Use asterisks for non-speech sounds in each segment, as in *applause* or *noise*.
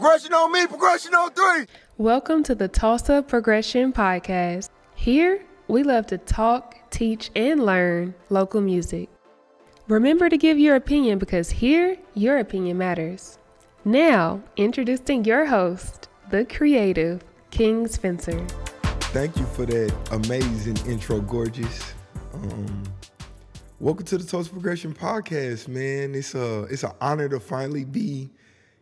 Progression on me, progression on three. Welcome to the Tulsa Progression Podcast. Here, we love to talk, teach, and learn local music. Remember to give your opinion because here, your opinion matters. Now, introducing your host, the creative, King Spencer. Thank you for that amazing intro, gorgeous. Um, welcome to the Tulsa Progression Podcast, man. It's a it's an honor to finally be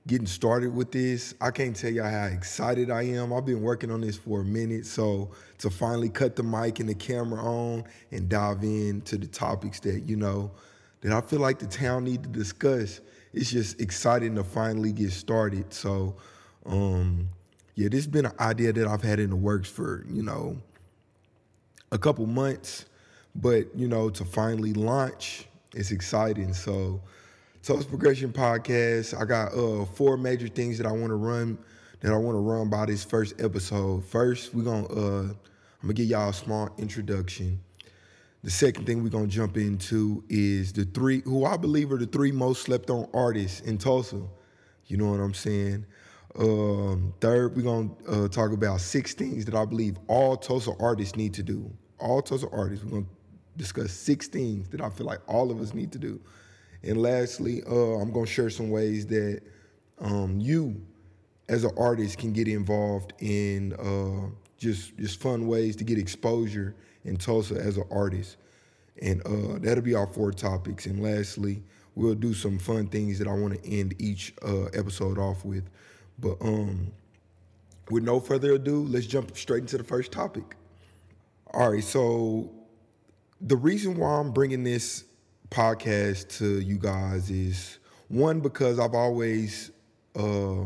getting started with this. I can't tell y'all how excited I am. I've been working on this for a minute, so to finally cut the mic and the camera on and dive into the topics that you know that I feel like the town need to discuss. It's just exciting to finally get started. So, um, yeah, this has been an idea that I've had in the works for you know a couple months, but you know to finally launch, it's exciting. So Tulsa Progression Podcast. I got uh, four major things that I want to run that I want to run by this first episode. First, we're gonna uh, I'm gonna give y'all a small introduction. The second thing we're gonna jump into is the three who I believe are the three most slept on artists in Tulsa. You know what I'm saying? Um, third, we're gonna uh, talk about six things that I believe all Tulsa artists need to do. All Tulsa artists, we're gonna discuss six things that I feel like all of us need to do. And lastly, uh, I'm gonna share some ways that um, you, as an artist, can get involved in uh, just just fun ways to get exposure in Tulsa as an artist. And uh, that'll be our four topics. And lastly, we'll do some fun things that I want to end each uh, episode off with. But um, with no further ado, let's jump straight into the first topic. All right, so the reason why I'm bringing this podcast to you guys is one because I've always uh,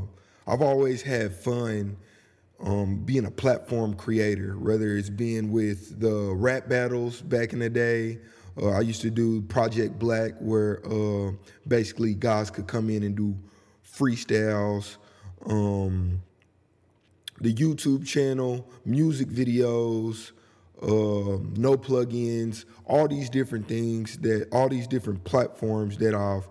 I've always had fun um, being a platform creator, whether it's being with the rap battles back in the day. Uh, I used to do Project Black, where uh, basically guys could come in and do freestyles. Um, the YouTube channel, music videos, uh, no plugins, all these different things that all these different platforms that I've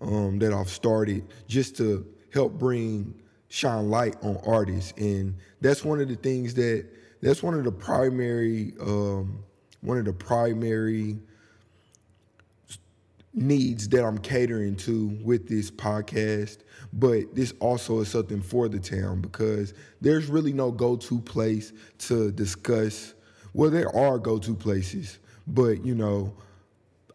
um, that I've started just to help bring shine light on artists, and that's one of the things that that's one of the primary um, one of the primary needs that I'm catering to with this podcast, but this also is something for the town because there's really no go-to place to discuss well, there are go-to places, but you know,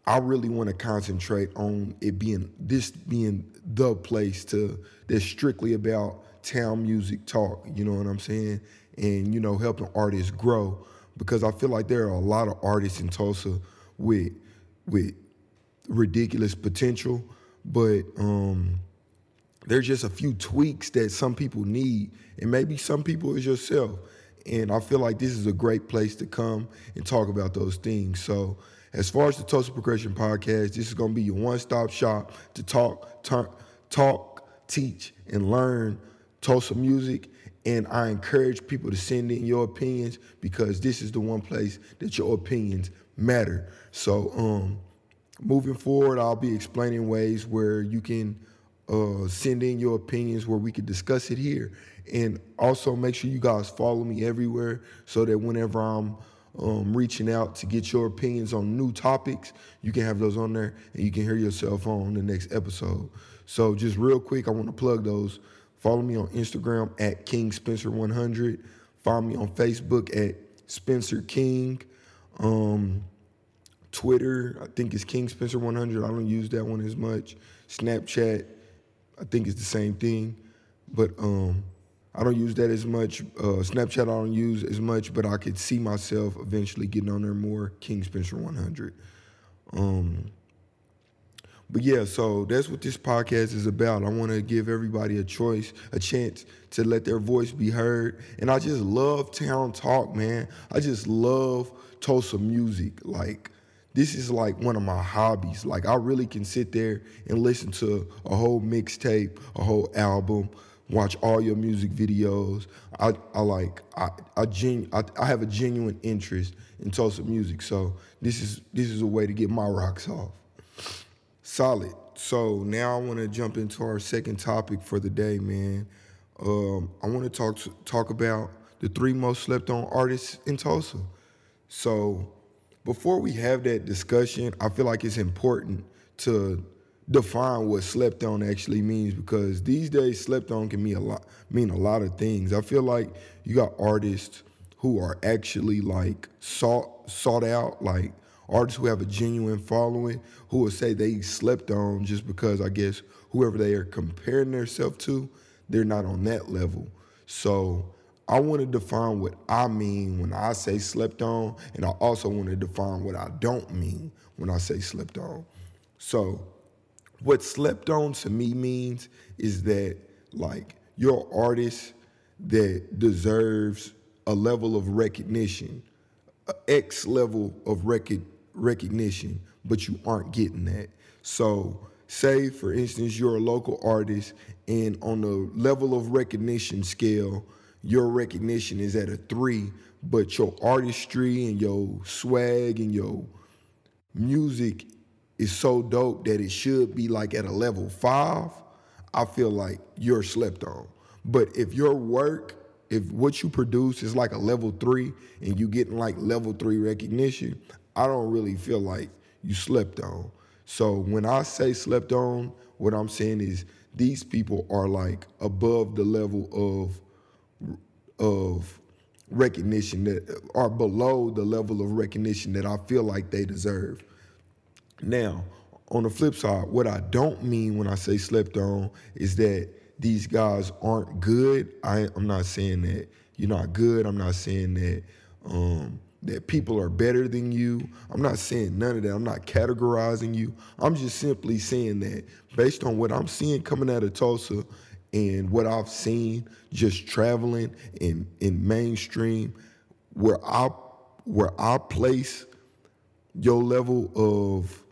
I really want to concentrate on it being this being the place to that's strictly about town music talk. You know what I'm saying? And you know, helping artists grow because I feel like there are a lot of artists in Tulsa with with ridiculous potential, but um, there's just a few tweaks that some people need, and maybe some people is yourself. And I feel like this is a great place to come and talk about those things. So, as far as the Tulsa Progression Podcast, this is going to be your one-stop shop to talk, talk, talk, teach, and learn Tulsa music. And I encourage people to send in your opinions because this is the one place that your opinions matter. So, um, moving forward, I'll be explaining ways where you can uh, send in your opinions where we could discuss it here. And also make sure you guys follow me everywhere so that whenever I'm um, reaching out to get your opinions on new topics, you can have those on there and you can hear yourself on the next episode. So just real quick, I want to plug those. Follow me on Instagram at King Spencer 100. Follow me on Facebook at Spencer King. Um, Twitter, I think it's King Spencer 100. I don't use that one as much. Snapchat, I think it's the same thing, but um, I don't use that as much. Uh, Snapchat I don't use as much, but I could see myself eventually getting on there more. King Spencer 100. Um, but yeah, so that's what this podcast is about. I want to give everybody a choice, a chance to let their voice be heard. And I just love town talk, man. I just love Tulsa music. Like, this is like one of my hobbies. Like I really can sit there and listen to a whole mixtape, a whole album, watch all your music videos. I, I like I I, genu- I I have a genuine interest in Tulsa music. So this is this is a way to get my rocks off. Solid. So now I want to jump into our second topic for the day, man. um, I want to talk talk about the three most slept on artists in Tulsa. So before we have that discussion, I feel like it's important to define what slept on actually means because these days slept on can mean a lot mean a lot of things. I feel like you got artists who are actually like sought sought out, like artists who have a genuine following, who will say they slept on just because I guess whoever they are comparing themselves to, they're not on that level. So I want to define what I mean when I say slept on, and I also want to define what I don't mean when I say slept on. So, what slept on to me means is that like you're artist that deserves a level of recognition, X level of rec- recognition, but you aren't getting that. So, say for instance, you're a local artist, and on the level of recognition scale, your recognition is at a three, but your artistry and your swag and your music is so dope that it should be like at a level five, I feel like you're slept on. But if your work, if what you produce is like a level three and you getting like level three recognition, I don't really feel like you slept on. So when I say slept on, what I'm saying is these people are like above the level of of recognition that are below the level of recognition that I feel like they deserve. Now, on the flip side, what I don't mean when I say slept on is that these guys aren't good. I, am not saying that you're not good. I'm not saying that um, that people are better than you. I'm not saying none of that. I'm not categorizing you. I'm just simply saying that based on what I'm seeing coming out of Tulsa and what I've seen just traveling in in mainstream, where I where I place your level of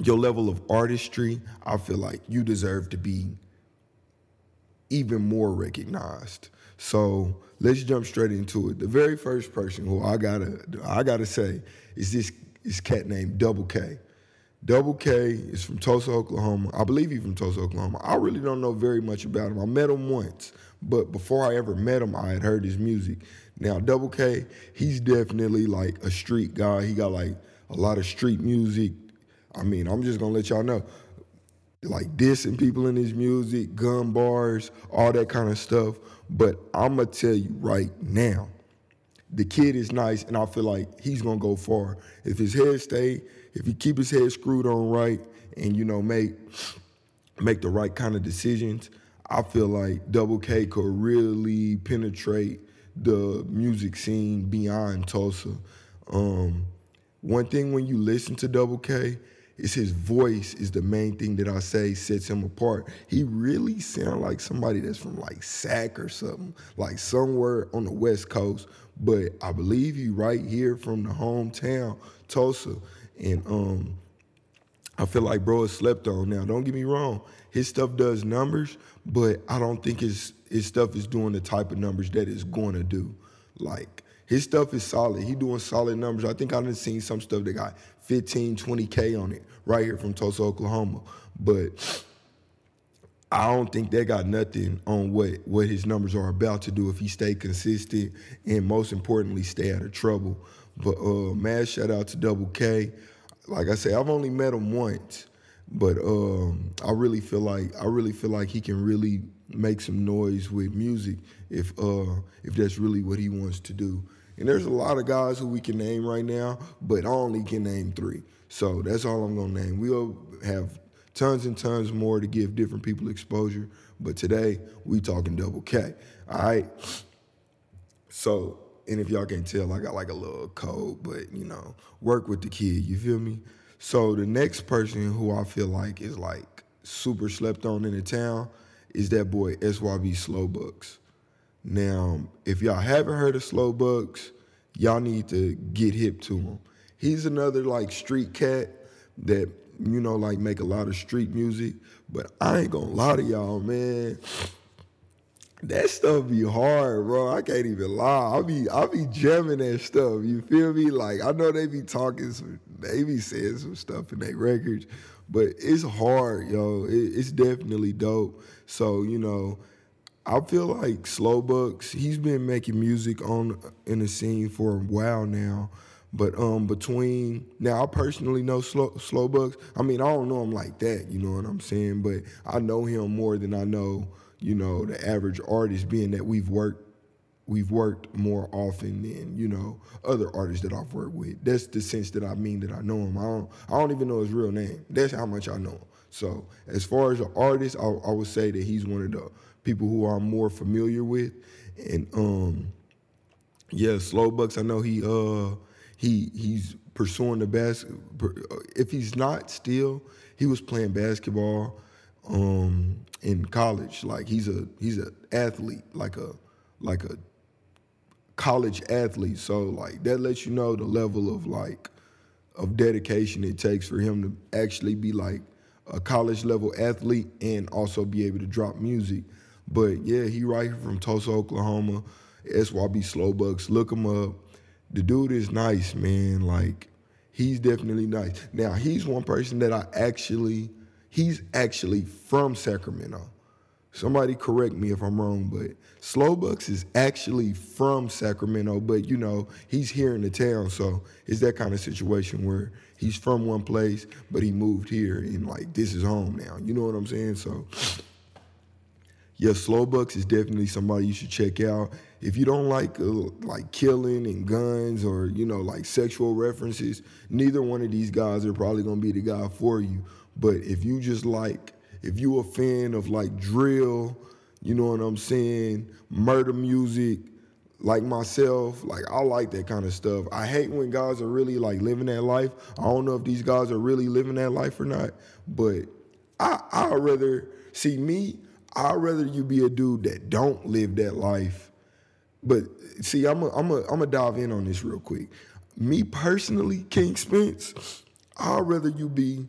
your level of artistry, I feel like you deserve to be even more recognized. So let's jump straight into it. The very first person who I gotta I gotta say is this is cat named Double K. Double K is from Tulsa, Oklahoma. I believe he's from Tulsa, Oklahoma. I really don't know very much about him. I met him once, but before I ever met him, I had heard his music. Now, Double K, he's definitely like a street guy. He got like a lot of street music. I mean, I'm just gonna let y'all know, like dissing people in his music, gun bars, all that kind of stuff. But I'm gonna tell you right now, the kid is nice, and I feel like he's gonna go far if his head stay if he keep his head screwed on right and you know make make the right kind of decisions, I feel like Double K could really penetrate the music scene beyond Tulsa. Um, one thing when you listen to Double K is his voice is the main thing that I say sets him apart. He really sounds like somebody that's from like Sac or something, like somewhere on the West Coast. But I believe he right here from the hometown, Tulsa. And um, I feel like bro is slept on now. Don't get me wrong, his stuff does numbers, but I don't think his his stuff is doing the type of numbers that it's going to do. Like his stuff is solid. He doing solid numbers. I think I've seen some stuff that got 15, 20K on it right here from Tulsa, Oklahoma. But I don't think they got nothing on what, what his numbers are about to do if he stay consistent and most importantly stay out of trouble. But uh, mad shout out to Double K. Like I say, I've only met him once, but um, I really feel like I really feel like he can really make some noise with music if uh, if that's really what he wants to do. And there's a lot of guys who we can name right now, but I only can name three. So that's all I'm gonna name. We'll have tons and tons more to give different people exposure, but today we talking Double K. All right. So and if y'all can't tell, I got like a little code, but you know, work with the kid, you feel me? So the next person who I feel like is like super slept on in the town is that boy SYB Slowbucks. Now, if y'all haven't heard of Slowbucks, y'all need to get hip to him. He's another like street cat that, you know, like make a lot of street music. But I ain't gonna lie to y'all, man that stuff be hard, bro. I can't even lie. I be I be jamming that stuff. You feel me? Like I know they be talking some, they be saying some stuff in their records, but it's hard, yo. It, it's definitely dope. So you know, I feel like Slowbucks, he's been making music on in the scene for a while now. But um, between now, I personally know Slow Slowbucks. I mean, I don't know him like that, you know what I'm saying? But I know him more than I know, you know, the average artist. Being that we've worked, we've worked more often than you know other artists that I've worked with. That's the sense that I mean that I know him. I don't, I don't even know his real name. That's how much I know him. So as far as an artist, I, I would say that he's one of the people who I'm more familiar with, and um, yeah, Slowbucks. I know he uh he he's pursuing the bas. If he's not still, he was playing basketball um, in college. Like he's a he's an athlete, like a like a college athlete. So like that lets you know the level of like of dedication it takes for him to actually be like a college level athlete and also be able to drop music. But yeah, he right here from Tulsa, Oklahoma. SYB Slowbucks. Look him up the dude is nice, man. Like he's definitely nice. Now he's one person that I actually he's actually from Sacramento. Somebody correct me if I'm wrong, but Slowbucks is actually from Sacramento, but you know, he's here in the town, so it's that kind of situation where he's from one place, but he moved here and like this is home now. You know what I'm saying? So yeah, Slowbucks is definitely somebody you should check out if you don't like uh, like killing and guns or you know like sexual references, neither one of these guys are probably gonna be the guy for you. But if you just like, if you a fan of like drill, you know what I'm saying, murder music, like myself, like I like that kind of stuff. I hate when guys are really like living that life. I don't know if these guys are really living that life or not, but I I'd rather see me. I'd rather you be a dude that don't live that life but see, I'm a, I'm a, I'm gonna dive in on this real quick. Me personally, King Spence, I'd rather you be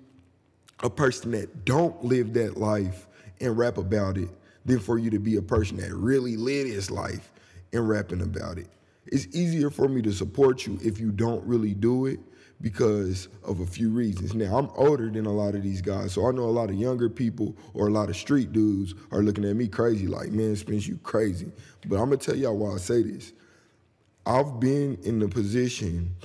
a person that don't live that life and rap about it than for you to be a person that really live his life and rapping about it. It's easier for me to support you if you don't really do it because of a few reasons. Now, I'm older than a lot of these guys, so I know a lot of younger people or a lot of street dudes are looking at me crazy, like, man, Spence, you crazy. But I'm gonna tell y'all why I say this. I've been in the position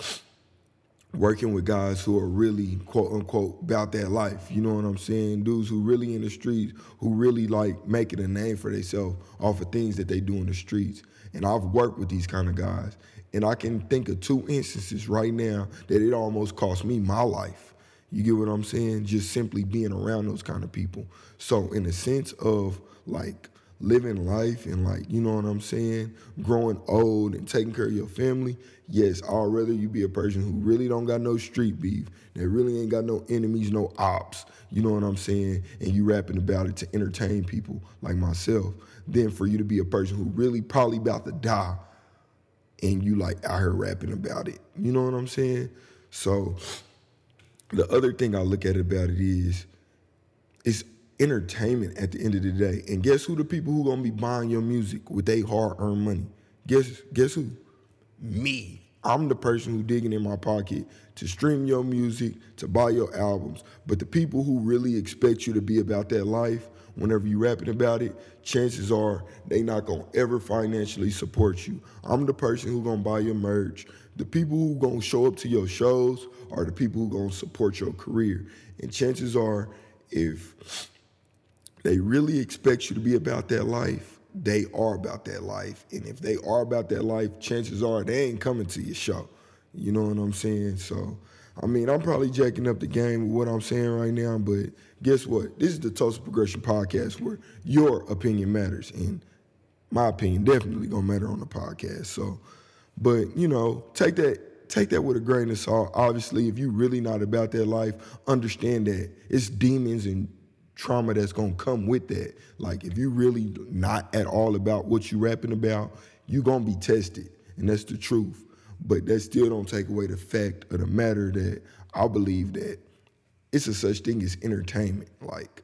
working with guys who are really quote unquote about that life. You know what I'm saying? Dudes who really in the streets, who really like making a name for themselves off of things that they do in the streets. And I've worked with these kind of guys. And I can think of two instances right now that it almost cost me my life. You get what I'm saying? Just simply being around those kind of people. So, in a sense of like living life and like, you know what I'm saying, growing old and taking care of your family, yes, I'd rather you be a person who really don't got no street beef, that really ain't got no enemies, no ops, you know what I'm saying, and you rapping about it to entertain people like myself, than for you to be a person who really probably about to die and you like out here rapping about it. You know what I'm saying? So the other thing I look at about it is it's entertainment at the end of the day. And guess who the people who gonna be buying your music with their hard earned money? Guess guess who? Me. I'm the person who digging in my pocket to stream your music, to buy your albums. But the people who really expect you to be about that life, whenever you rapping about it, chances are they not gonna ever financially support you. I'm the person who gonna buy your merch. The people who gonna show up to your shows are the people who gonna support your career. And chances are, if they really expect you to be about that life, they are about that life. And if they are about that life, chances are they ain't coming to your show. You know what I'm saying? So I mean, I'm probably jacking up the game with what I'm saying right now, but guess what? This is the Tulsa Progression Podcast where your opinion matters. And my opinion definitely gonna matter on the podcast. So, but you know, take that take that with a grain of salt. Obviously, if you're really not about that life, understand that it's demons and trauma that's gonna come with that. Like if you really not at all about what you rapping about, you gonna be tested. And that's the truth. But that still don't take away the fact of the matter that I believe that it's a such thing as entertainment. Like,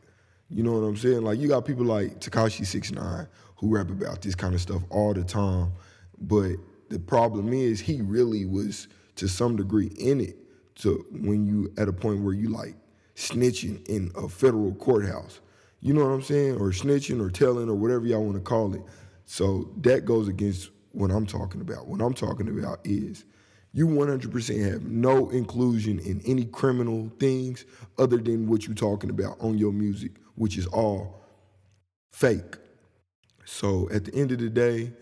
you know what I'm saying? Like you got people like Tekashi Six Nine who rap about this kind of stuff all the time. But the problem is he really was to some degree in it to when you at a point where you like snitching in a federal courthouse. You know what I'm saying? Or snitching or telling or whatever y'all want to call it. So that goes against what I'm talking about. What I'm talking about is you 100% have no inclusion in any criminal things other than what you're talking about on your music, which is all fake. So at the end of the day,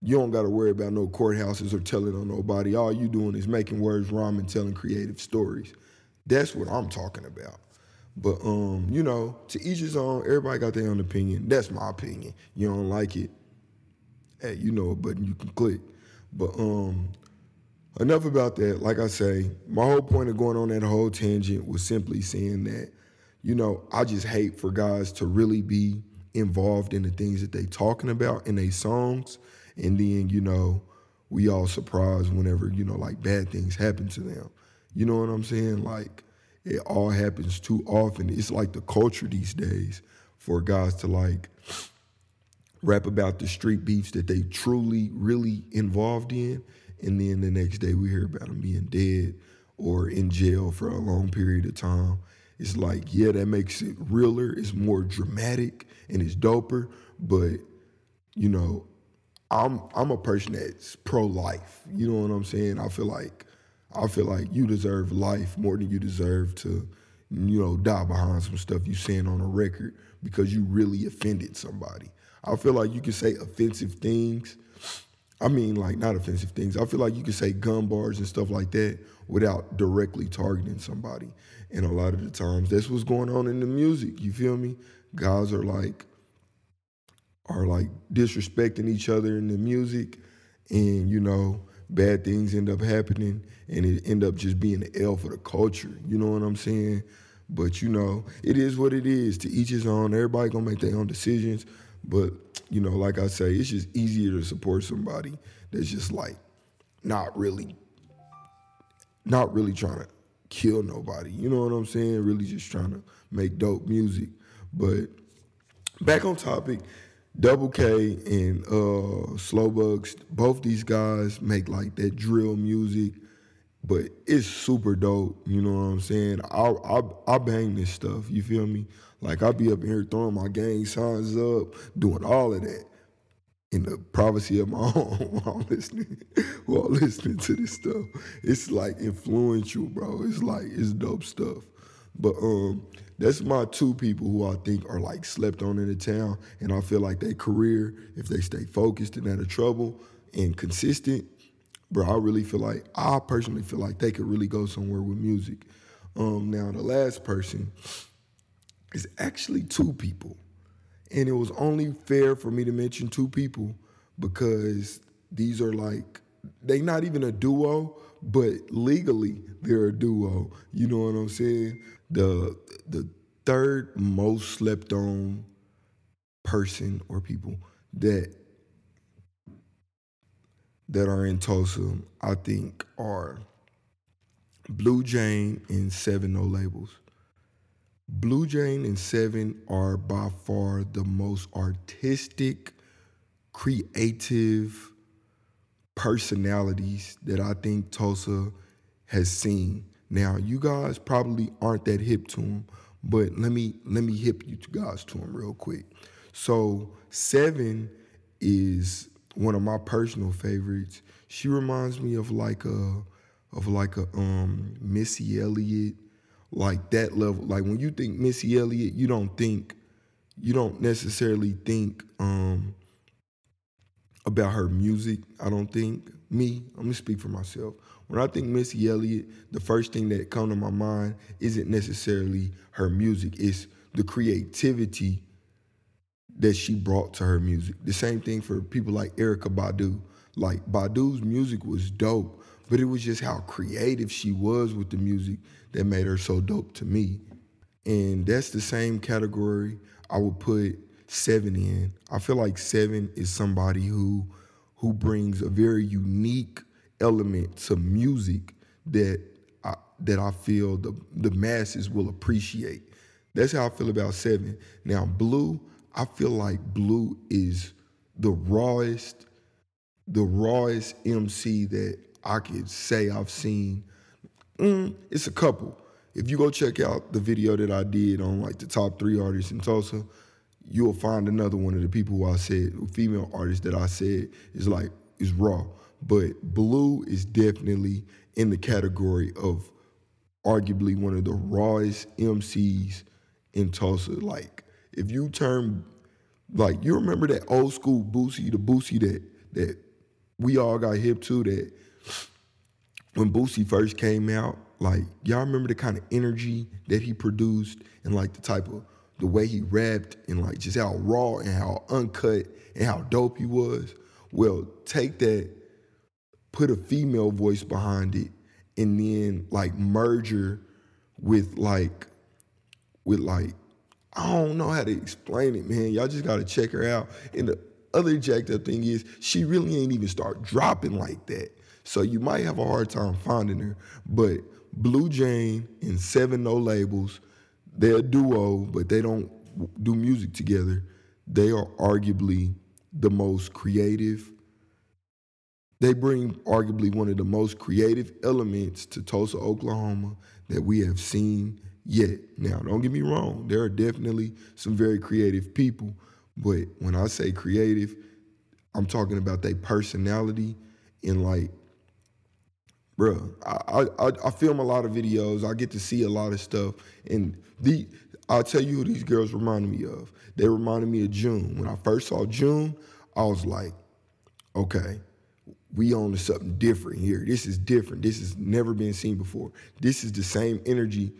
you don't got to worry about no courthouses or telling on nobody. All you doing is making words rhyme and telling creative stories. That's what I'm talking about. But um, you know, to each his own. Everybody got their own opinion. That's my opinion. You don't like it, hey, you know a button you can click. But um, enough about that. Like I say, my whole point of going on that whole tangent was simply saying that, you know, I just hate for guys to really be involved in the things that they talking about in their songs, and then you know, we all surprised whenever you know like bad things happen to them. You know what I'm saying? Like it all happens too often. It's like the culture these days for guys to like rap about the street beefs that they truly, really involved in, and then the next day we hear about them being dead or in jail for a long period of time. It's like, yeah, that makes it realer, it's more dramatic, and it's doper, but you know, I'm I'm a person that's pro-life. You know what I'm saying? I feel like I feel like you deserve life more than you deserve to, you know, die behind some stuff you saying on a record because you really offended somebody. I feel like you can say offensive things. I mean, like not offensive things. I feel like you can say gun bars and stuff like that without directly targeting somebody. And a lot of the times, that's what's going on in the music. You feel me? Guys are like, are like disrespecting each other in the music, and you know, bad things end up happening and it end up just being the L for the culture. You know what I'm saying? But you know, it is what it is. To each his own. Everybody gonna make their own decisions. But you know, like I say, it's just easier to support somebody that's just like not really, not really trying to kill nobody. You know what I'm saying? Really just trying to make dope music. But back on topic, Double K and uh, Slowbucks, both these guys make like that drill music, but it's super dope. You know what I'm saying? I I I bang this stuff. You feel me? Like I be up here throwing my gang signs up, doing all of that in the privacy of my *laughs* home while listening while listening to this stuff. It's like influential, bro. It's like it's dope stuff. But um that's my two people who I think are like slept on in the town. And I feel like their career, if they stay focused and out of trouble and consistent, bro, I really feel like I personally feel like they could really go somewhere with music. Um, now the last person is actually two people. And it was only fair for me to mention two people because these are like they not even a duo, but legally they're a duo. You know what I'm saying? The the third most slept on person or people that that are in Tulsa, I think, are Blue Jane and Seven No Labels. Blue Jane and Seven are by far the most artistic, creative personalities that I think Tulsa has seen. Now, you guys probably aren't that hip to them, but let me let me hip you guys to them real quick. So, Seven is one of my personal favorites. She reminds me of like a of like a um Missy Elliott, like that level. Like when you think Missy Elliott, you don't think you don't necessarily think um about her music. I don't think me. I'm gonna speak for myself. When I think Missy Elliott, the first thing that come to my mind isn't necessarily her music. It's the creativity that she brought to her music. The same thing for people like Erykah Badu. Like Badu's music was dope, but it was just how creative she was with the music that made her so dope to me. And that's the same category I would put Seven in. I feel like Seven is somebody who who brings a very unique element to music that I, that I feel the the masses will appreciate. That's how I feel about Seven. Now Blue, I feel like Blue is the rawest, the rawest MC that I could say I've seen. Mm, it's a couple. If you go check out the video that I did on like the top three artists in Tulsa, you'll find another one of the people who I said, female artists that I said is like is raw. But Blue is definitely in the category of arguably one of the rawest MCs in Tulsa. Like, if you turn, like, you remember that old school Boosie, the Boosie that that we all got hip to. That when Boosie first came out, like, y'all remember the kind of energy that he produced and like the type of the way he rapped and like just how raw and how uncut and how dope he was. Well, take that, put a female voice behind it, and then like merger with like with like I don't know how to explain it, man. Y'all just gotta check her out. And the other jacked up thing is she really ain't even start dropping like that. So you might have a hard time finding her. But Blue Jane and Seven No Labels, they're a duo, but they don't do music together. They are arguably the most creative. They bring arguably one of the most creative elements to Tulsa, Oklahoma that we have seen yet. Now, don't get me wrong, there are definitely some very creative people, but when I say creative, I'm talking about their personality and like, bruh, I, I I film a lot of videos. I get to see a lot of stuff, and the I'll tell you who these girls reminded me of. They reminded me of June. When I first saw June, I was like, okay, we on to something different here. This is different. This has never been seen before. This is the same energy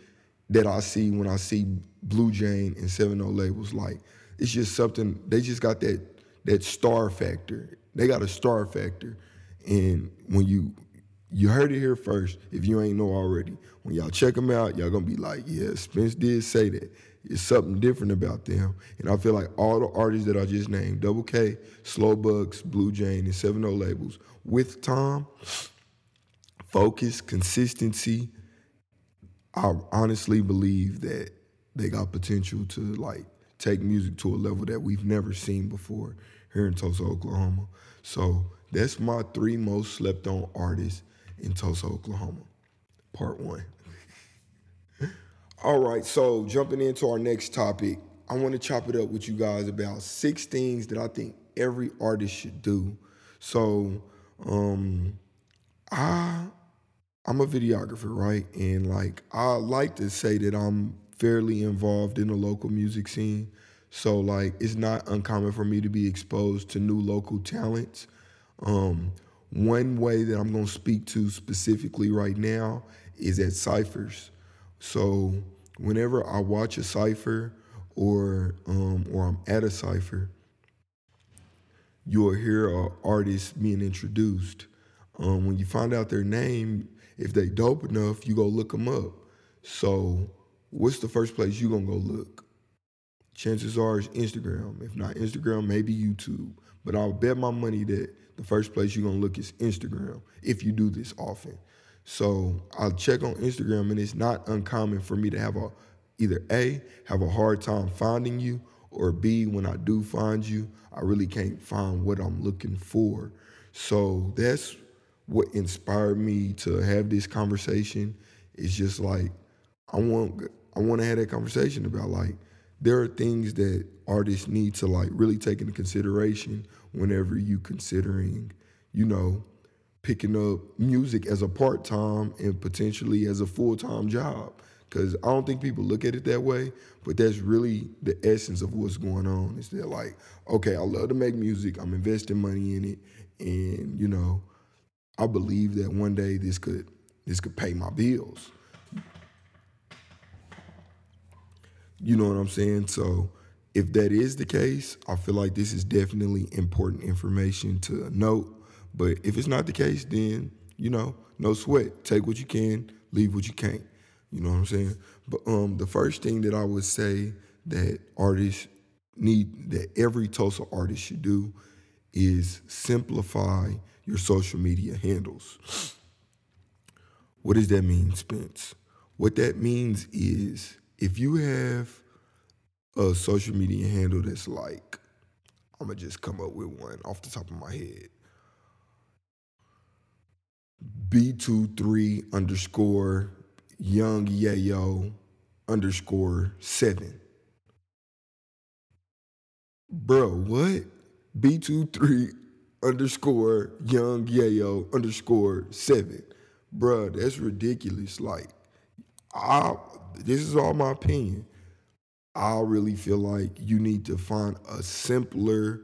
that I see when I see Blue Jane and Seven O labels. Like it's just something. They just got that that star factor. They got a star factor, and when you you heard it here first. If you ain't know already, when y'all check them out, y'all gonna be like, yeah, Spence did say that. It's something different about them. And I feel like all the artists that I just named, Double K, Slow Bucks, Blue Jane, and 7 O labels, with Tom, focus, consistency, I honestly believe that they got potential to like take music to a level that we've never seen before here in Tulsa, Oklahoma. So that's my three most slept on artists in Tulsa, Oklahoma. Part one. All right, so jumping into our next topic, I want to chop it up with you guys about six things that I think every artist should do. So, um, I I'm a videographer, right? And like I like to say that I'm fairly involved in the local music scene. So like it's not uncommon for me to be exposed to new local talents. Um, one way that I'm gonna speak to specifically right now is at ciphers. So whenever I watch a cipher or um, or I'm at a cipher, you'll hear an artist being introduced. Um, when you find out their name, if they dope enough, you go look them up. So what's the first place you gonna go look? Chances are it's Instagram. If not Instagram, maybe YouTube. But I'll bet my money that the first place you're gonna look is Instagram if you do this often. So I'll check on Instagram and it's not uncommon for me to have a either A, have a hard time finding you, or B, when I do find you, I really can't find what I'm looking for. So that's what inspired me to have this conversation. It's just like I want I want to have that conversation about like there are things that artists need to like really take into consideration whenever you considering, you know, picking up music as a part-time and potentially as a full-time job. Because i don't think people look at it that way but that's really the essence of what's going on is that like okay i love to make music i'm investing money in it and you know i believe that one day this could this could pay my bills. You know what i'm saying? So if that is the case, I feel like this is definitely important information to note. But if it's not the case, then, you know, no sweat. Take what you can, leave what you can't. You know what I'm saying? But um, the first thing that I would say that artists need, that every Tulsa artist should do is simplify your social media handles. What does that mean, Spence? What that means is if you have a social media handle that's like, I'm gonna just come up with one off the top of my head. B23 underscore young yayo underscore seven. bro, what? B23 underscore young yayo underscore seven. Bro, that's ridiculous. Like, I this is all my opinion. I really feel like you need to find a simpler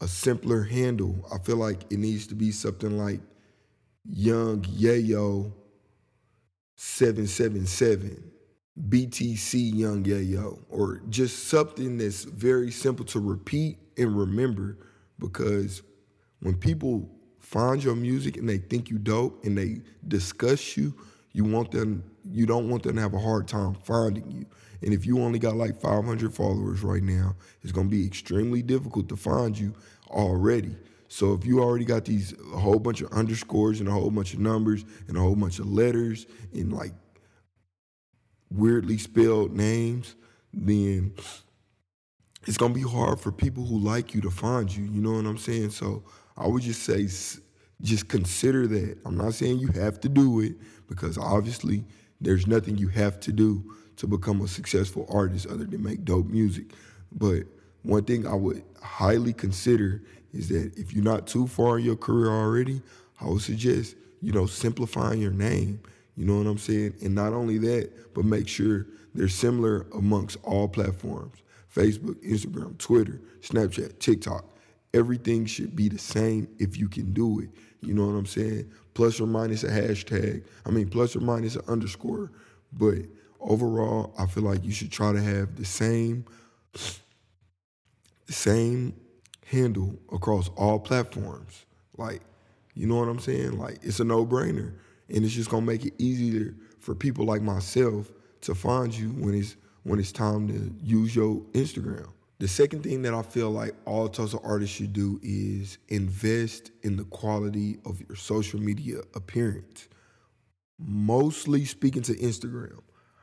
a simpler handle. I feel like it needs to be something like Young Yayo 777, BTC Young Yayo, or just something that's very simple to repeat and remember because when people find your music and they think you dope and they discuss you, you want them you don't want them to have a hard time finding you. And if you only got like 500 followers right now, it's going to be extremely difficult to find you already. So if you already got these a whole bunch of underscores and a whole bunch of numbers and a whole bunch of letters and like weirdly spelled names, then it's gonna be hard for people who like you to find you. You know what I'm saying? So I would just say, just consider that. I'm not saying you have to do it because obviously there's nothing you have to do to become a successful artist other than make dope music. But one thing I would highly consider is that if you're not too far in your career already, I would suggest, you know, simplifying your name. You know what I'm saying? And not only that, but make sure they're similar amongst all platforms. Facebook, Instagram, Twitter, Snapchat, TikTok. Everything should be the same if you can do it. You know what I'm saying? Plus or minus a hashtag. I mean, plus or minus an underscore. But overall, I feel like you should try to have the same, same handle across all platforms. Like, you know what I'm saying? Like, it's a no-brainer, and it's just gonna make it easier for people like myself to find you when it's when it's time to use your Instagram. The second thing that I feel like all Tulsa artists should do is invest in the quality of your social media appearance. Mostly speaking to Instagram.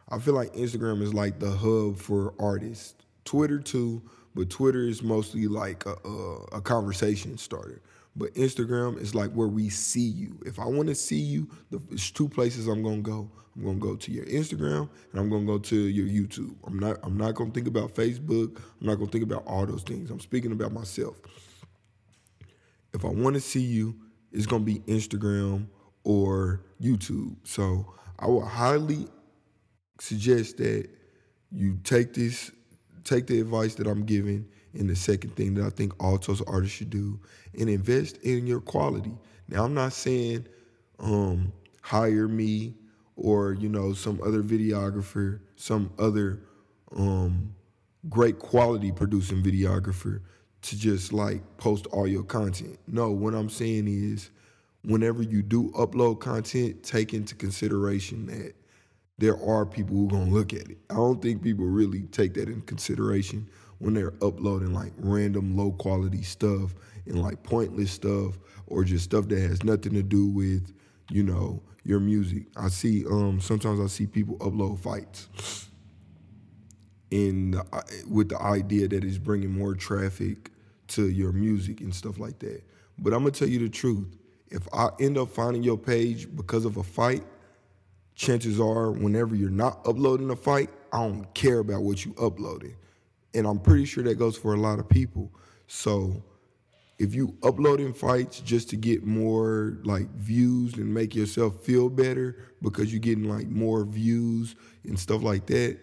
I feel like Instagram is like the hub for artists. Twitter too, but Twitter is mostly like a, a, a conversation starter. But Instagram is like where we see you. If I want to see you, there's two places I'm gonna go. I'm gonna go to your Instagram and I'm gonna go to your YouTube. I'm not I'm not gonna think about Facebook. I'm not gonna think about all those things. I'm speaking about myself. If I want to see you, it's gonna be Instagram or YouTube. So I would highly suggest that you take this, take the advice that I'm giving and the second thing that I think all Tulsa artists should do and invest in your quality. Now, I'm not saying um, hire me or you know some other videographer, some other um, great quality producing videographer to just like post all your content. No, what I'm saying is whenever you do upload content, take into consideration that there are people who are gonna look at it. I don't think people really take that in consideration when they're uploading like random low quality stuff and like pointless stuff or just stuff that has nothing to do with, you know, your music. I see um sometimes I see people upload fights in the, uh, with the idea that it's bringing more traffic to your music and stuff like that. But I'm gonna tell you the truth. If I end up finding your page because of a fight, chances are whenever you're not uploading a fight, I don't care about what you uploaded. And I'm pretty sure that goes for a lot of people. So if you uploading fights just to get more like views and make yourself feel better because you're getting like more views and stuff like that,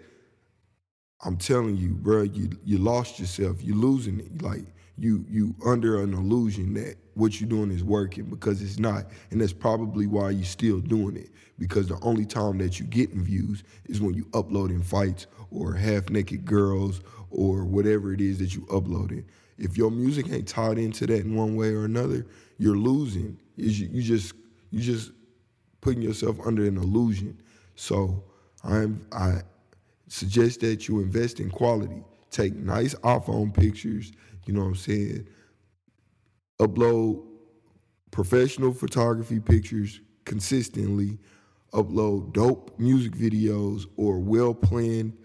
I'm telling you, bro, you you lost yourself. You're losing it. Like you you under an illusion that what you're doing is working because it's not, and that's probably why you're still doing it. Because the only time that you're getting views is when you uploading fights or half naked girls or whatever it is that you uploaded. If your music ain't tied into that in one way or another, you're losing. You, you just you just putting yourself under an illusion. So I'm I suggest that you invest in quality. Take nice iPhone pictures, you know what I'm saying? Upload professional photography pictures consistently. Upload dope music videos or well planned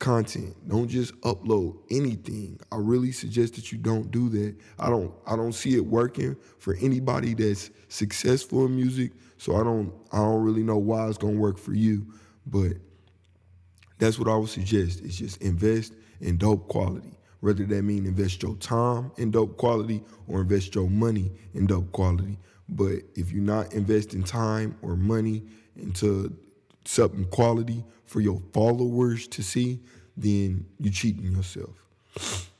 content. Don't just upload anything. I really suggest that you don't do that. I don't I don't see it working for anybody that's successful in music, so I don't I don't really know why it's going to work for you, but that's what I would suggest. Is just invest in dope quality. Whether that mean invest your time in dope quality or invest your money in dope quality. But if you're not investing time or money into something quality for your followers to see, then you're cheating yourself.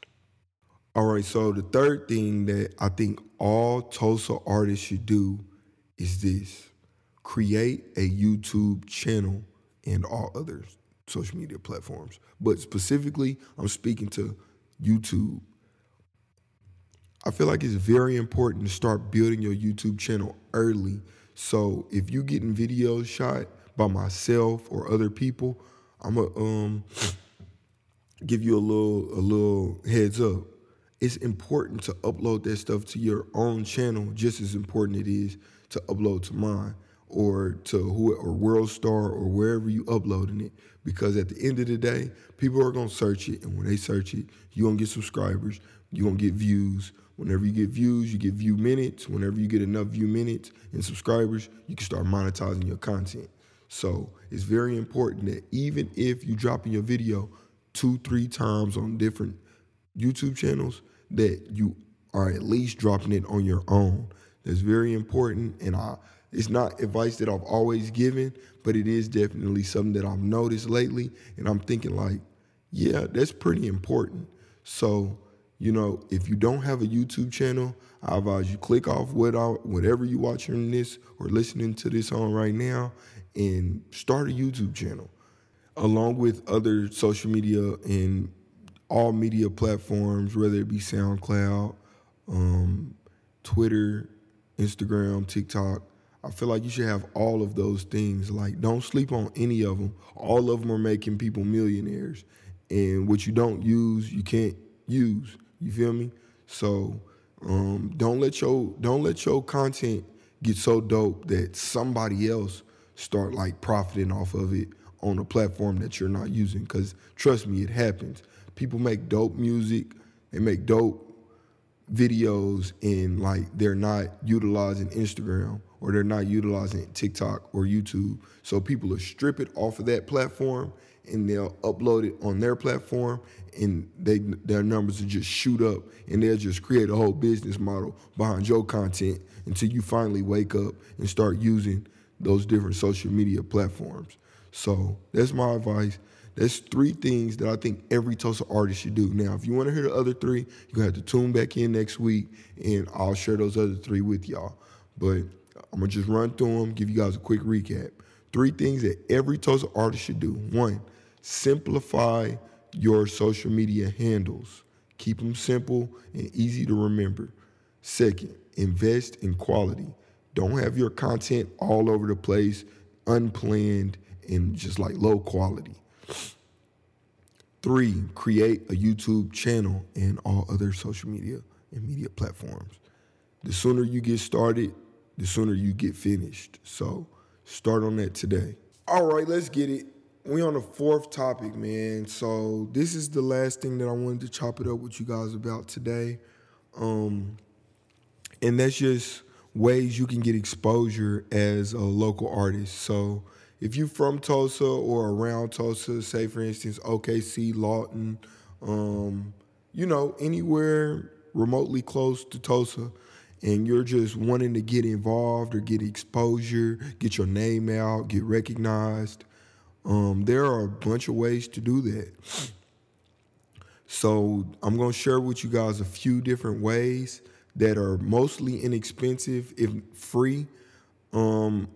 All right, so the third thing that I think all Tulsa artists should do is this create a YouTube channel and all other social media platforms. But specifically, I'm speaking to YouTube. I feel like it's very important to start building your YouTube channel early. So if you're getting videos shot by myself or other people, I'm gonna um, give you a little a little heads up. It's important to upload that stuff to your own channel, just as important it is to upload to mine or to who or World Star or wherever you uploading it. Because at the end of the day, people are gonna search it, and when they search it, you're gonna get subscribers, you're gonna get views. Whenever you get views, you get view minutes. Whenever you get enough view minutes and subscribers, you can start monetizing your content. So it's very important that even if you drop in your video two, three times on different YouTube channels, that you are at least dropping it on your own. That's very important, and I it's not advice that I've always given, but it is definitely something that I've noticed lately. And I'm thinking, like, yeah, that's pretty important. So, you know, if you don't have a YouTube channel, I advise you click off whatever you're watching this or listening to this on right now and start a YouTube channel along with other social media and all media platforms, whether it be SoundCloud, um, Twitter, Instagram, TikTok. I feel like you should have all of those things. Like, don't sleep on any of them. All of them are making people millionaires. And what you don't use, you can't use. You feel me? So um, don't let your don't let your content get so dope that somebody else start like profiting off of it on a platform that you're not using. Cause trust me, it happens. People make dope music, they make dope videos and like they're not utilizing Instagram or they're not utilizing TikTok or YouTube. So people will strip it off of that platform and they'll upload it on their platform and they their numbers will just shoot up and they'll just create a whole business model behind your content until you finally wake up and start using those different social media platforms. So that's my advice. That's three things that I think every Tulsa artist should do. Now, if you want to hear the other three, you're gonna have to tune back in next week and I'll share those other three with y'all. But I'm gonna just run through them, give you guys a quick recap. Three things that every Tulsa artist should do. One, simplify your social media handles. Keep them simple and easy to remember. Second, invest in quality. Don't have your content all over the place, unplanned, and just like low quality. Three, create a YouTube channel and all other social media and media platforms. The sooner you get started, the sooner you get finished. So start on that today. All right, let's get it. We on the fourth topic, man. So this is the last thing that I wanted to chop it up with you guys about today. Um, and that's just ways you can get exposure as a local artist. So if you're from Tulsa or around Tulsa, say for instance OKC, Lawton, um, you know, anywhere remotely close to Tulsa, and you're just wanting to get involved or get exposure, get your name out, get recognized, um, there are a bunch of ways to do that. So I'm gonna share with you guys a few different ways that are mostly inexpensive, if free. Um,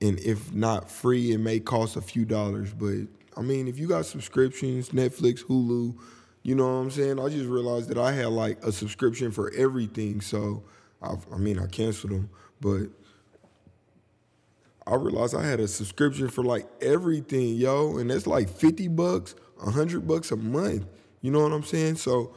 and if not free, it may cost a few dollars. But I mean, if you got subscriptions, Netflix, Hulu, you know what I'm saying? I just realized that I had like a subscription for everything. So I, I mean, I canceled them, but I realized I had a subscription for like everything, yo, and that's like 50 bucks, 100 bucks a month. You know what I'm saying? So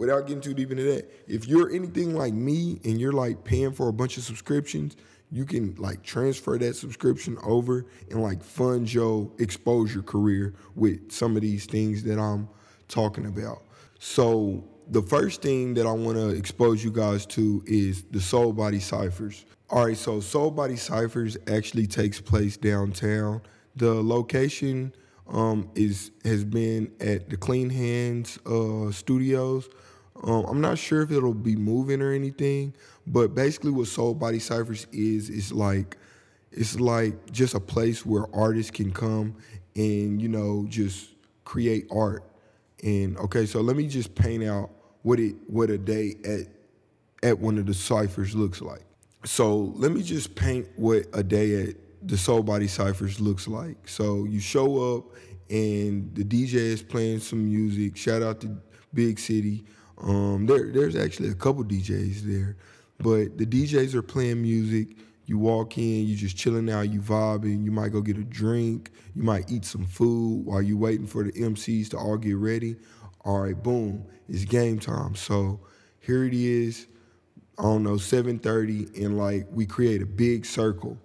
without getting too deep into that, if you're anything like me and you're like paying for a bunch of subscriptions, you can like transfer that subscription over and like fund your exposure career with some of these things that I'm talking about. So the first thing that I want to expose you guys to is the Soulbody Cyphers. All right, so Soulbody Cyphers actually takes place downtown. The location um, is has been at the Clean Hands uh, Studios. Um, I'm not sure if it'll be moving or anything, but basically, what Soulbody Cyphers is is like it's like just a place where artists can come and you know just create art. And okay, so let me just paint out what it what a day at at one of the ciphers looks like. So let me just paint what a day at the Soulbody Cyphers looks like. So you show up and the DJ is playing some music. Shout out to Big City. Um, there, there's actually a couple DJs there, but the DJs are playing music. You walk in, you just chilling out, you vibing. You might go get a drink. You might eat some food while you waiting for the MCs to all get ready. All right, boom, it's game time. So here it is. I don't know, 7:30, and like we create a big circle.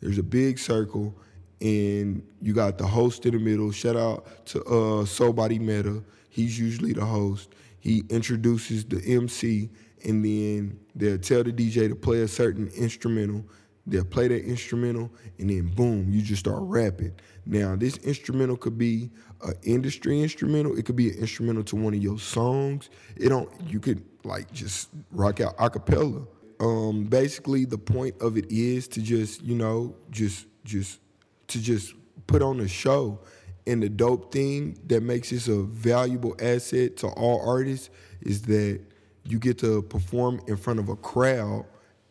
There's a big circle, and you got the host in the middle. Shout out to uh, Soulbody Meta. He's usually the host. He introduces the MC, and then they'll tell the DJ to play a certain instrumental. They'll play that instrumental, and then boom, you just start rapping. Now, this instrumental could be an industry instrumental. It could be an instrumental to one of your songs. It don't. You could like just rock out a cappella. Um, basically, the point of it is to just you know just just to just put on a show. And the dope thing that makes this a valuable asset to all artists is that you get to perform in front of a crowd.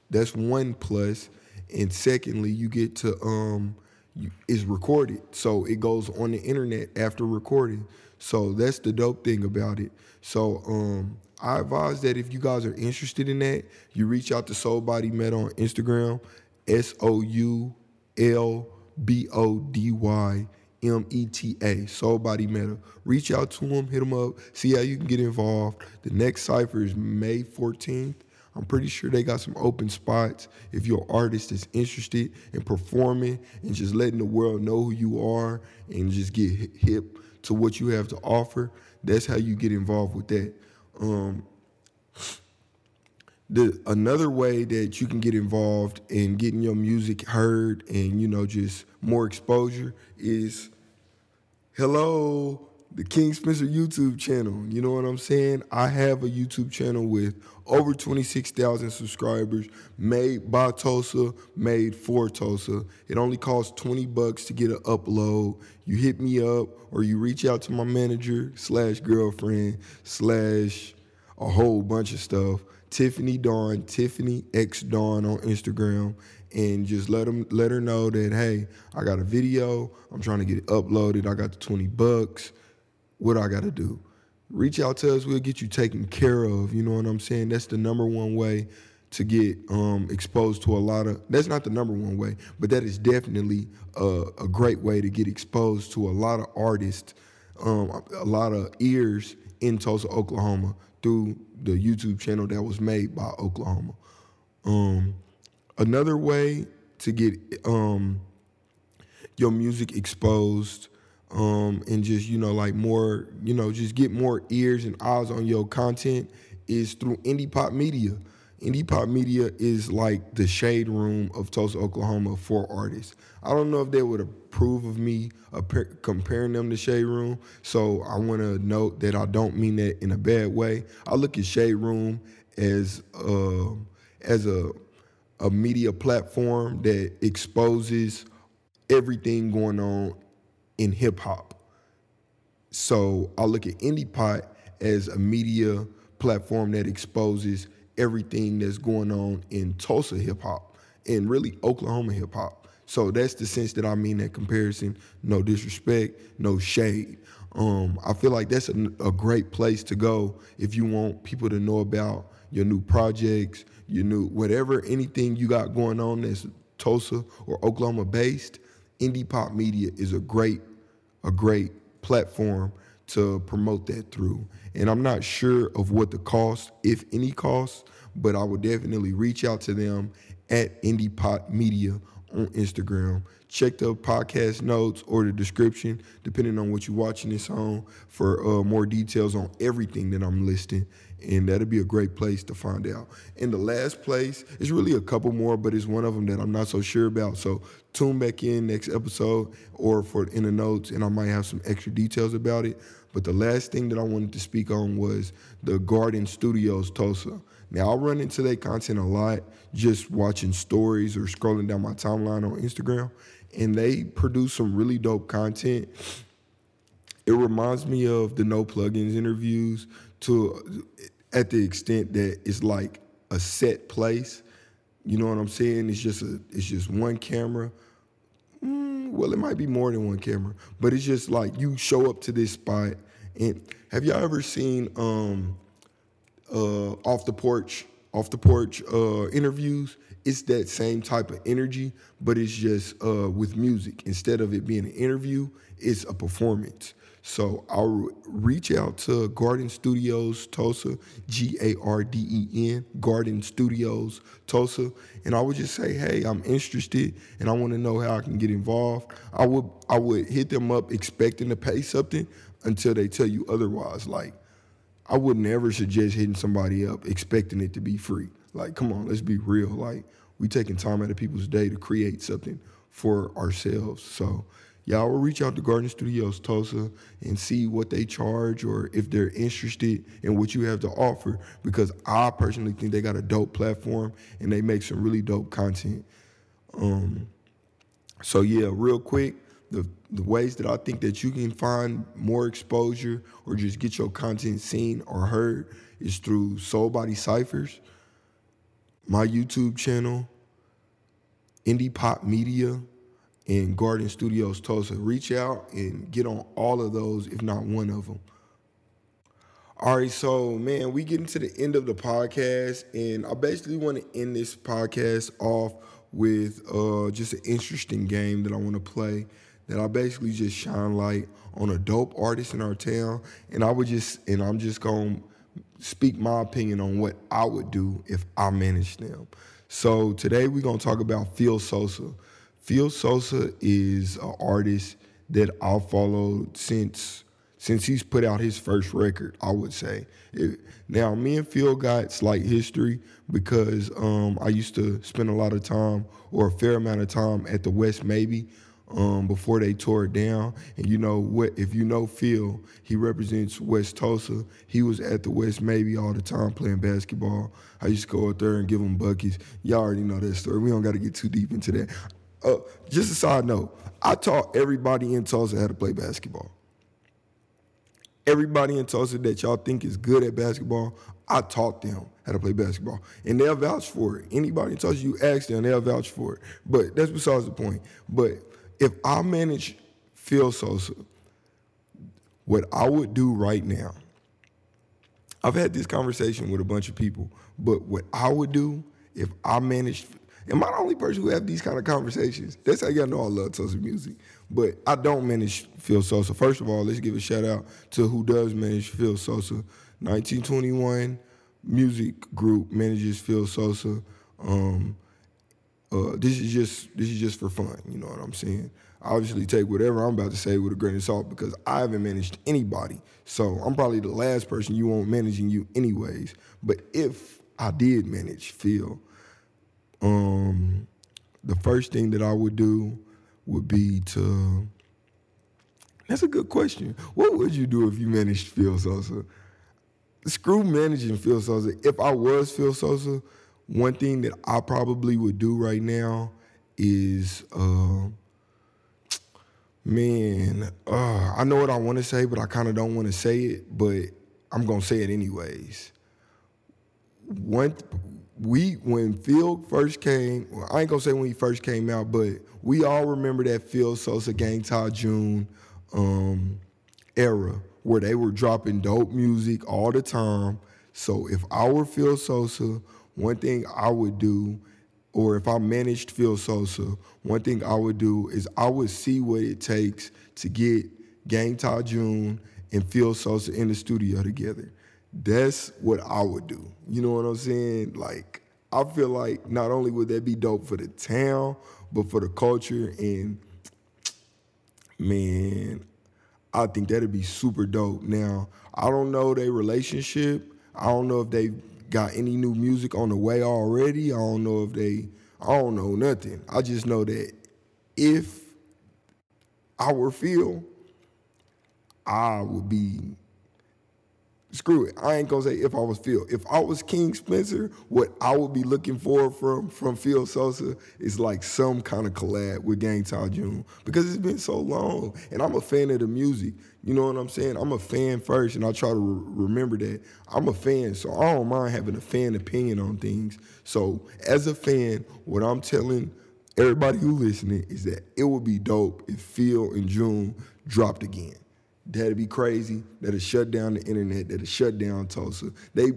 That's one plus. And secondly, you get to um, is recorded, so it goes on the internet after recording. So that's the dope thing about it. So um, I advise that if you guys are interested in that, you reach out to Soul Body on Instagram, S O U L B O D Y M E T A, Soulbody Meta. Reach out to them, hit them up, see how you can get involved. The next cipher is May 14th. I'm pretty sure they got some open spots. If you're an artist that's interested in performing and just letting the world know who you are and just get hip to what you have to offer, that's how you get involved with that. Um, the another way that you can get involved in getting your music heard and you know just more exposure is hello the King Spencer YouTube channel. You know what I'm saying? I have a YouTube channel with over 26,000 subscribers, made by Tulsa, made for Tulsa. It only costs 20 bucks to get an upload. You hit me up or you reach out to my manager slash girlfriend slash a whole bunch of stuff. Tiffany Dawn, Tiffany X Dawn on Instagram, and just let them let her know that hey, I got a video. I'm trying to get it uploaded. I got the 20 bucks what I got to do. Reach out to us. We'll get you taken care of. You know what I'm saying? That's the number one way to get um, exposed to a lot of. That's not the number one way, but that is definitely a, a great way to get exposed to a lot of artists, um, a lot of ears in Tulsa, Oklahoma, through the YouTube channel that was made by Oklahoma. Um, another way to get um, your music exposed um, and just you know like more you know just get more ears and eyes on your content is through Indy Pot Media. Indy Pot Media is like the shade room of tulsa oklahoma for artists. I don't know if they would approve of me comparing them to shade room so i want to note that i don't mean that in a bad way. I look at shade room as uh, as a a media platform that exposes everything going on in hip hop. So I look at Indy Pot as a media platform that exposes everything that's going on in Tulsa hip hop and really Oklahoma hip hop. So that's the sense that I mean that comparison. No disrespect, no shade. Um, I feel like that's a, a, great place to go if you want people to know about your new projects, your new whatever, anything you got going on that's Tulsa or Oklahoma based Indy Pot Media is a great a great platform to promote that through. And I'm not sure of what the cost, if any cost, but I would definitely reach out to them at Indy Pot Media on Instagram. Check the podcast notes or the description, depending on what you're watching this on, for uh, more details on everything that I'm listing. And that'll be a great place to find out. And the last place is really a couple more, but it's one of them that I'm not so sure about. So tune back in next episode or for in the notes, and I might have some extra details about it. But the last thing that I wanted to speak on was the Garden Studios Tulsa. Now, I run into that content a lot just watching stories or scrolling down my timeline on Instagram, and they produce some really dope content. It reminds me of the no plugins interviews to at the extent that it's like a set place. You know what I'm saying? It's just a it's just one camera. Mm, well, it might be more than one camera, but it's just like you show up to this spot. And have y'all ever seen um, uh, off the porch off the porch uh, interviews? It's that same type of energy, but it's just uh, with music. Instead of it being an interview, it's a performance. So I'll reach out to Garden Studios Tulsa, G A R D E N, Garden Studios Tulsa, and I would just say, hey, I'm interested and I want to know how I can get involved. I would I would hit them up expecting to pay something until they tell you otherwise. Like I would never suggest hitting somebody up expecting it to be free. Like, come on, let's be real. Like, we taking time out of people's day to create something for ourselves. So y'all will reach out to Garden Studios Tulsa and see what they charge or if they're interested in what you have to offer because I personally think they got a dope platform and they make some really dope content. Um, so yeah, real quick, the the ways that I think that you can find more exposure or just get your content seen or heard is through Soulbody Cyphers, my YouTube channel, Indy Pot Media, in Garden Studios Tulsa. Reach out and get on all of those, if not one of them. All right, so man, we getting to the end of the podcast, and I basically want to end this podcast off with uh, just an interesting game that I want to play. That I basically just shine light on a dope artist in our town, and I would just and I'm just gonna speak my opinion on what I would do if I managed them. So today we're gonna talk about Phil Sosa. Phil Sosa is an artist that I've followed since since he's put out his first record. I would say. It, now, me and Phil got slight history because um, I used to spend a lot of time or a fair amount of time at the West Maybe um, before they tore it down. And you know what? If you know Phil, he represents West Tulsa. He was at the West Maybe all the time playing basketball. I used to go out there and give him buckets. Y'all already know that story. We don't got to get too deep into that. Uh, just a side note, I taught everybody in Tulsa how to play basketball. Everybody in Tulsa that y'all think is good at basketball, I taught them how to play basketball. And they'll vouch for it. Anybody in Tulsa, you ask them, they'll vouch for it. But that's besides the point. But if I manage Phil Sosa, what I would do right now, I've had this conversation with a bunch of people, but what I would do if I managed Am I the only person who have these kind of conversations? That's how y'all know I love Tulsa music. But I don't manage Phil Sosa. First of all, let's give a shout out to who does manage Phil Sosa. 1921 Music Group manages Phil Sosa. Um, uh, this is just this is just for fun. You know what I'm saying? obviously take whatever I'm about to say with a grain of salt because I haven't managed anybody. So I'm probably the last person you want managing you anyways. But if I did manage Phil, um, the first thing that I would do would be to. That's a good question. What would you do if you managed Phil Sosa? Screw managing Phil Sosa. If I was Phil Sosa, one thing that I probably would do right now is, uh, man, uh, I know what I want to say, but I kind of don't want to say it, but I'm gonna say it anyways. One we when Phil first came, well, I ain't gonna say when he first came out, but we all remember that Phil Sosa Gang Ta June um, era where they were dropping dope music all the time. So if I were Phil Sosa, one thing I would do, or if I managed Phil Sosa, one thing I would do is I would see what it takes to get Gang Ta June and Phil Sosa in the studio together that's what I would do. You know what I'm saying? Like I feel like not only would that be dope for the town, but for the culture and man, I think that'd be super dope. Now, I don't know their relationship. I don't know if they got any new music on the way already. I don't know if they I don't know nothing. I just know that if I were Phil, I would be screw it. I ain't gonna say if I was Phil. If I was King Spencer, what I would be looking for from from Phil Sosa is like some kind of collab with Gang Tao June because it's been so long, and I'm a fan of the music. You know what I'm saying? I'm a fan first, and I try to re- remember that I'm a fan, so I don't mind having a fan opinion on things. So as a fan, what I'm telling everybody who listening is that it would be dope if Phil and June dropped again. That'd be crazy. That'd shut down the internet. That'd shut down Tulsa. They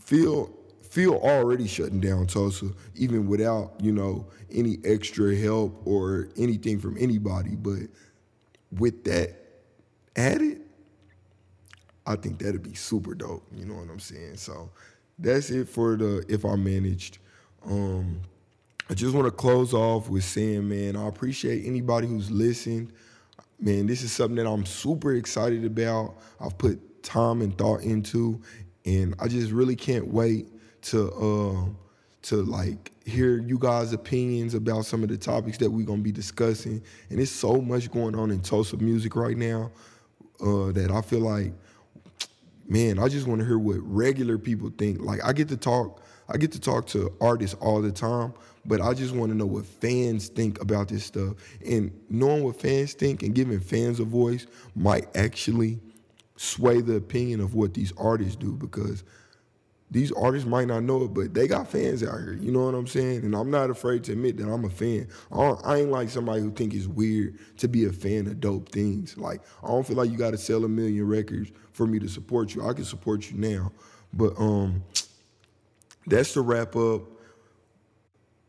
feel feel already shutting down Tulsa, even without you know any extra help or anything from anybody. But with that added, I think that'd be super dope. You know what I'm saying? So that's it for the if I managed. Um, I just want to close off with saying, man, I appreciate anybody who's listened man, this is something that I'm super excited about. I've put time and thought into, and I just really can't wait to uh, to like hear you guys' opinions about some of the topics that we're gonna be discussing. And there's so much going on in Tulsa music right now uh, that I feel like, man, I just want to hear what regular people think. Like I get to talk, I get to talk to artists all the time, but I just want to know what fans think about this stuff. And knowing what fans think and giving fans a voice might actually sway the opinion of what these artists do because these artists might not know it, but they got fans out here. You know what I'm saying? And I'm not afraid to admit that I'm a fan. I, I ain't like somebody who think it's weird to be a fan of dope things. Like I don't feel like you got to sell a million records for me to support you. I can support you now, but um, that's the wrap up.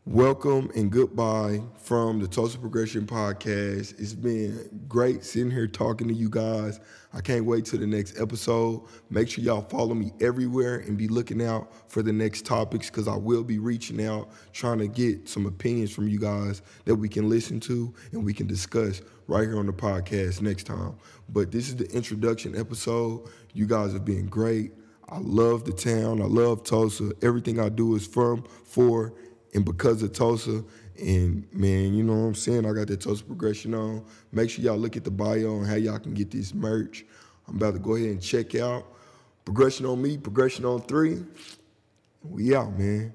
Welcome and goodbye from the Tulsa Progression Podcast. It's been great sitting here talking to you guys. I can't wait till the next episode. Make sure y'all follow me everywhere and be looking out for the next topics because I will be reaching out, trying to get some opinions from you guys that we can listen to and we can discuss right here on the podcast next time. But this is the introduction episode. You guys have been great. I love the town. I love Tulsa. Everything I do is from, for, and because of Tulsa, and man, you know what I'm saying? I got that Tulsa progression on. Make sure y'all look at the bio and how y'all can get this merch. I'm about to go ahead and check out. Progression on me, progression on three. We out, man.